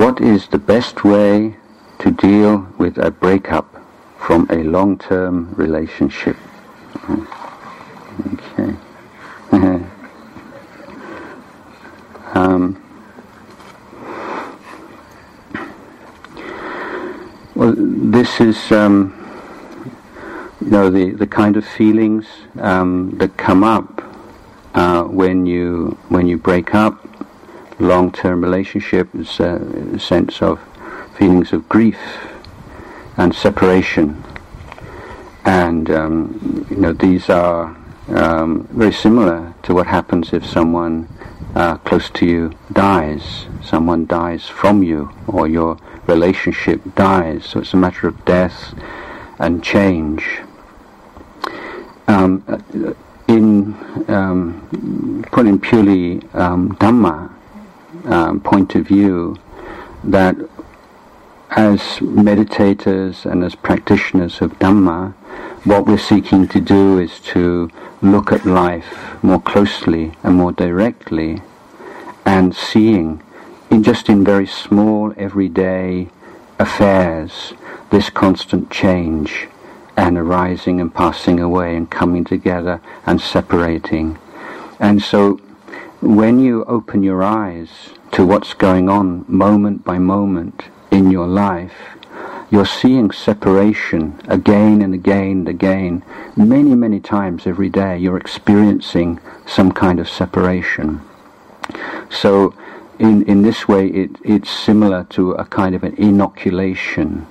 what is the best way to deal with a breakup from a long-term relationship? Okay. um, well, this is, um, you know, the, the kind of feelings um, that come up uh, when you when you break up. Long-term relationship a sense of feelings of grief and separation, and um, you know these are um, very similar to what happens if someone uh, close to you dies. Someone dies from you, or your relationship dies. So it's a matter of death and change. Um, in um, putting purely um, Dhamma um, point of view, that as meditators and as practitioners of Dhamma, what we're seeking to do is to look at life more closely and more directly and seeing in just in very small everyday affairs this constant change and arising and passing away and coming together and separating. And so when you open your eyes to what's going on moment by moment in your life, you're seeing separation again and again and again, many, many times every day. You're experiencing some kind of separation. So, in, in this way, it, it's similar to a kind of an inoculation.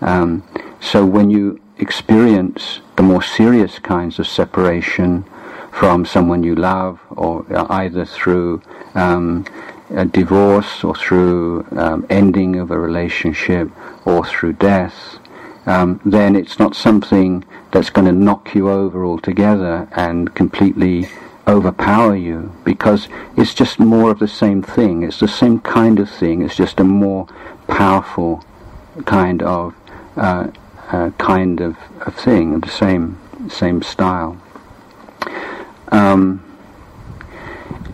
Um, so, when you experience the more serious kinds of separation from someone you love, or either through um, a divorce or through um, ending of a relationship or through death, um, then it's not something that's going to knock you over altogether and completely overpower you because it's just more of the same thing. It's the same kind of thing. It's just a more powerful kind of uh, uh, kind of, of thing, the same same style. Um,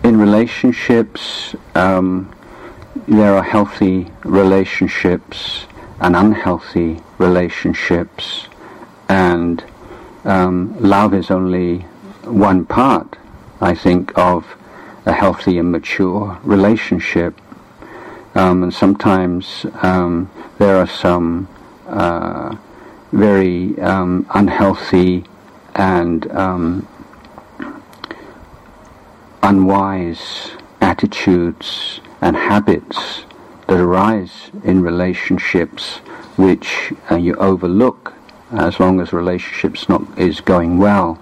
in relationships, um, there are healthy relationships and unhealthy relationships, and um, love is only one part, I think, of a healthy and mature relationship. Um, and sometimes um, there are some uh, very um, unhealthy and um, unwise attitudes and habits that arise in relationships which uh, you overlook as long as relationships not is going well.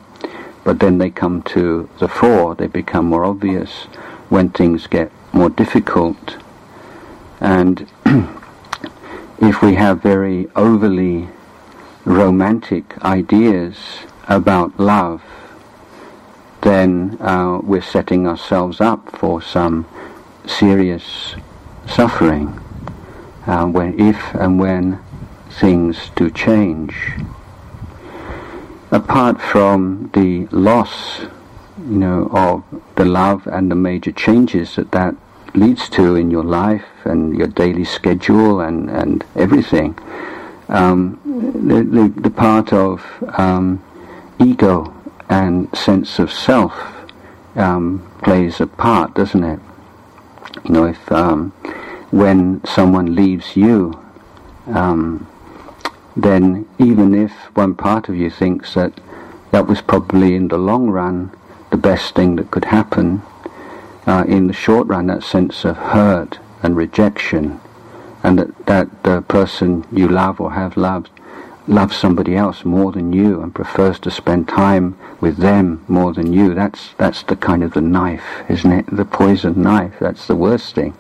But then they come to the fore they become more obvious when things get more difficult. And if we have very overly romantic ideas about love then uh, we're setting ourselves up for some serious suffering uh, when, if and when things do change. Apart from the loss, you know, of the love and the major changes that that leads to in your life and your daily schedule and, and everything, um, the, the, the, part of um, ego and sense of self um, plays a part, doesn't it? You know, if um, when someone leaves you, um, then even if one part of you thinks that that was probably in the long run the best thing that could happen, uh, in the short run that sense of hurt and rejection, and that, that the person you love or have loved loves somebody else more than you and prefers to spend time with them more than you. That's that's the kind of the knife, isn't it? The poison knife. That's the worst thing.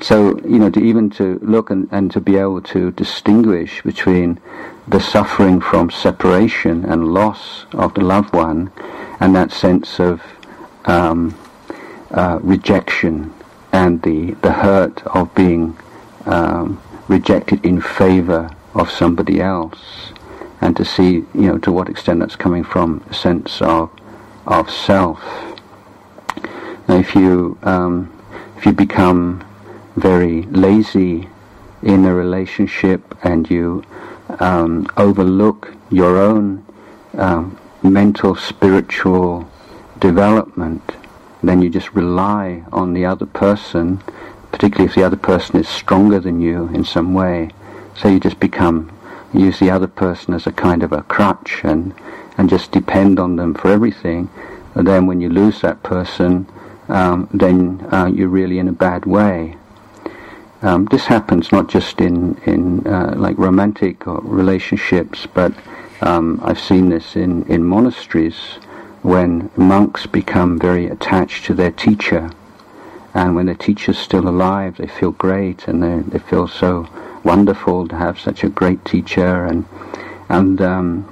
So you know, to even to look and, and to be able to distinguish between the suffering from separation and loss of the loved one, and that sense of um, uh, rejection and the the hurt of being um, rejected in favor of somebody else, and to see, you know, to what extent that's coming from a sense of of self. Now, if you um, if you become very lazy in a relationship and you um, overlook your own um, mental, spiritual development, then you just rely on the other person, particularly if the other person is stronger than you in some way. So you just become, use the other person as a kind of a crutch and, and just depend on them for everything. And then when you lose that person, um, then uh, you're really in a bad way. Um, this happens not just in in uh, like romantic relationships, but um, I've seen this in in monasteries when monks become very attached to their teacher, and when the teacher's still alive, they feel great and they they feel so wonderful to have such a great teacher, and and um,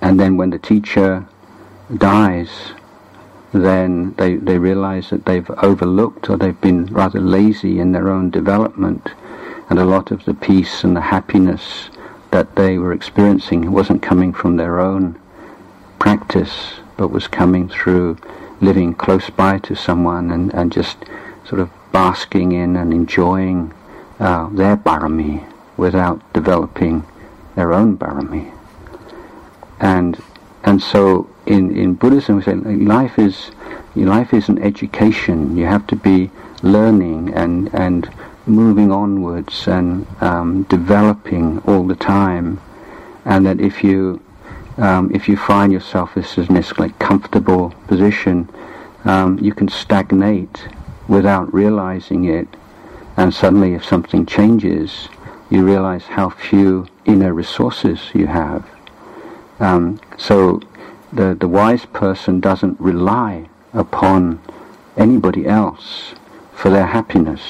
and then when the teacher dies, then they, they realize that they've overlooked or they've been rather lazy in their own development and a lot of the peace and the happiness that they were experiencing wasn't coming from their own practice but was coming through living close by to someone and, and just sort of basking in and enjoying uh, their barami without developing their own barami. And and so in, in Buddhism we say life is life is an education. You have to be learning and and moving onwards and um, developing all the time. And that if you um, if you find yourself this in this like comfortable position, um, you can stagnate without realizing it. And suddenly, if something changes, you realize how few inner resources you have. Um, so the, the wise person doesn't rely upon anybody else for their happiness.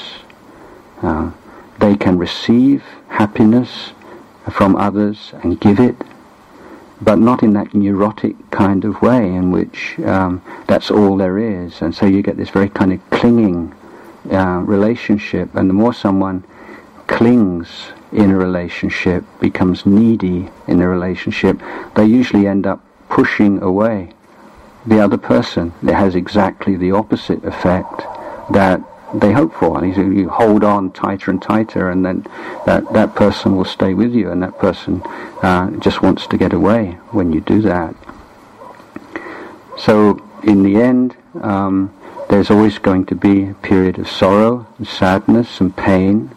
Uh, they can receive happiness from others and give it, but not in that neurotic kind of way in which um, that's all there is. And so you get this very kind of clinging uh, relationship, and the more someone clings in a relationship, becomes needy in a relationship, they usually end up pushing away the other person. It has exactly the opposite effect that they hope for. You hold on tighter and tighter, and then that, that person will stay with you, and that person uh, just wants to get away when you do that. So, in the end, um, there's always going to be a period of sorrow, and sadness, and pain,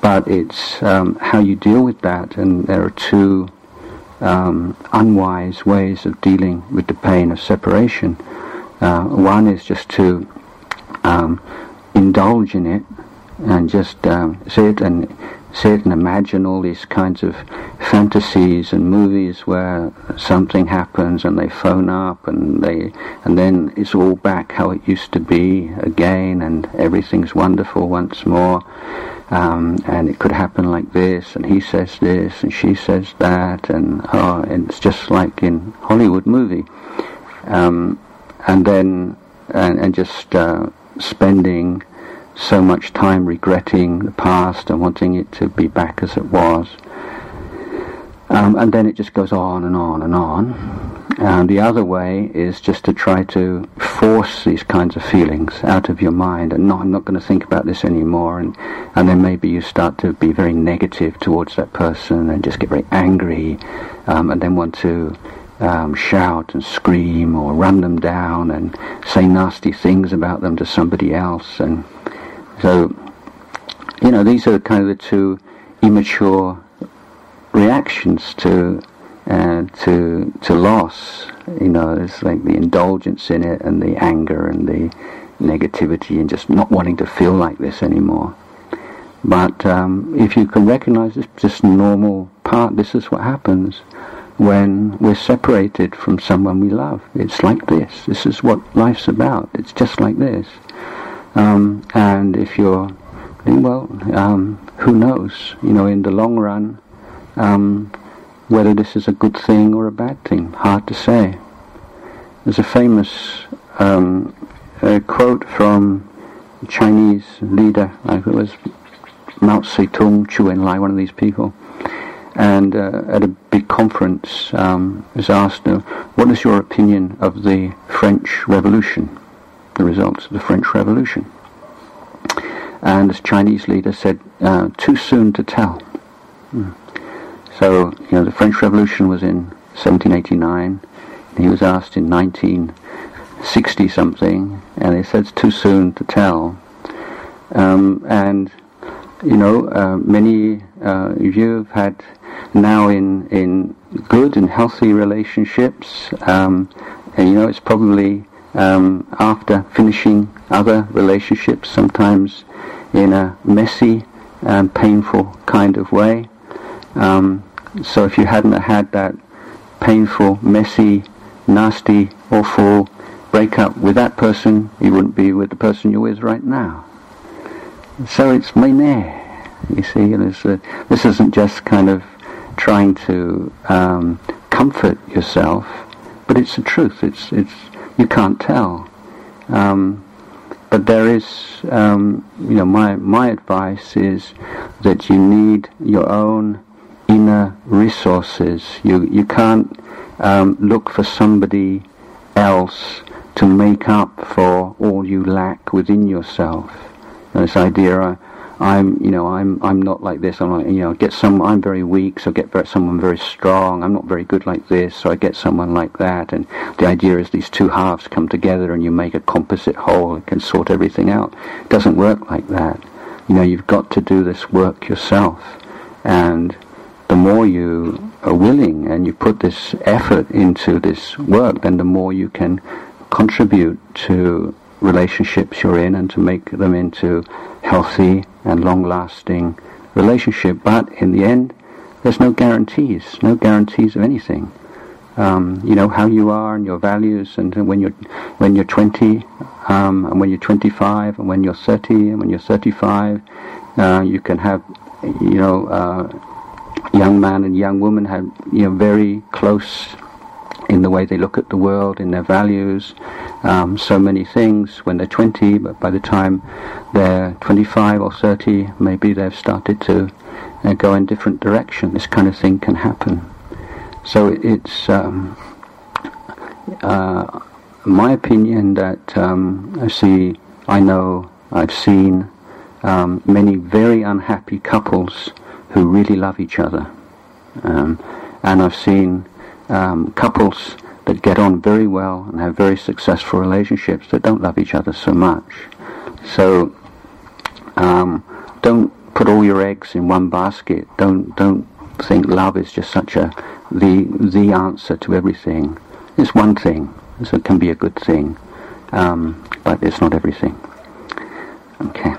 but it's um, how you deal with that, and there are two um, unwise ways of dealing with the pain of separation. Uh, one is just to um, indulge in it and just um, sit and sit and imagine all these kinds of fantasies and movies where something happens and they phone up and they and then it's all back how it used to be again and everything's wonderful once more um, and it could happen like this, and he says this, and she says that, and, oh, it's just like in Hollywood movie. Um, and then, and, and just uh, spending so much time regretting the past and wanting it to be back as it was. Um, and then it just goes on and on and on. And the other way is just to try to force these kinds of feelings out of your mind and not, I'm not going to think about this anymore. And, and then maybe you start to be very negative towards that person and just get very angry um, and then want to um, shout and scream or run them down and say nasty things about them to somebody else. And so, you know, these are kind of the two immature reactions to uh, to to loss. You know, there's like the indulgence in it and the anger and the negativity and just not wanting to feel like this anymore. But um, if you can recognize this just normal part, this is what happens when we're separated from someone we love. It's like this. This is what life's about. It's just like this. Um, and if you're, well, um, who knows? You know, in the long run, um, whether this is a good thing or a bad thing, hard to say. There's a famous um, a quote from a Chinese leader, I think it was Mao Zedong, Zhou Enlai, one of these people, and uh, at a big conference um, was asked, uh, what is your opinion of the French Revolution, the results of the French Revolution? and this Chinese leader said, uh, too soon to tell. Mm. So, you know, the French Revolution was in 1789. He was asked in 1960 something, and he said it's too soon to tell. Um, and you know, uh, many uh, of you have had now in in good and healthy relationships, um, and you know, it's probably um, after finishing other relationships, sometimes in a messy and painful kind of way. Um, so if you hadn't had that painful, messy, nasty, awful breakup with that person, you wouldn't be with the person you're with right now. So it's mene. You see, a, this isn't just kind of trying to um, comfort yourself, but it's the truth. It's it's you can't tell. Um, but there is, um, you know, my my advice is that you need your own inner resources. You you can't um, look for somebody else to make up for all you lack within yourself. This idea, I'm, you know, I'm, I'm not like this. I'm like, you know, get some. I'm very weak, so get someone very strong. I'm not very good like this, so I get someone like that. And the idea is these two halves come together, and you make a composite whole and can sort everything out. It doesn't work like that. You know, you've got to do this work yourself, and the more you are willing and you put this effort into this work, then the more you can contribute to relationships you're in and to make them into healthy and long-lasting relationship. But in the end, there's no guarantees, no guarantees of anything. Um, you know how you are and your values, and when you're when you're 20, um, and when you're 25, and when you're 30, and when you're 35, uh, you can have, you know, uh, young man and young woman have you know very close in the way they look at the world, in their values, um, so many things when they're 20, but by the time they're 25 or 30, maybe they've started to uh, go in different direction. This kind of thing can happen. So it's um, uh, my opinion that um, I see, I know, I've seen um, many very unhappy couples who really love each other. Um, and I've seen um, couples that get on very well and have very successful relationships that don't love each other so much. So um, don't put all your eggs in one basket. Don't don't think love is just such a the the answer to everything. It's one thing, so it can be a good thing, um, but it's not everything. Okay.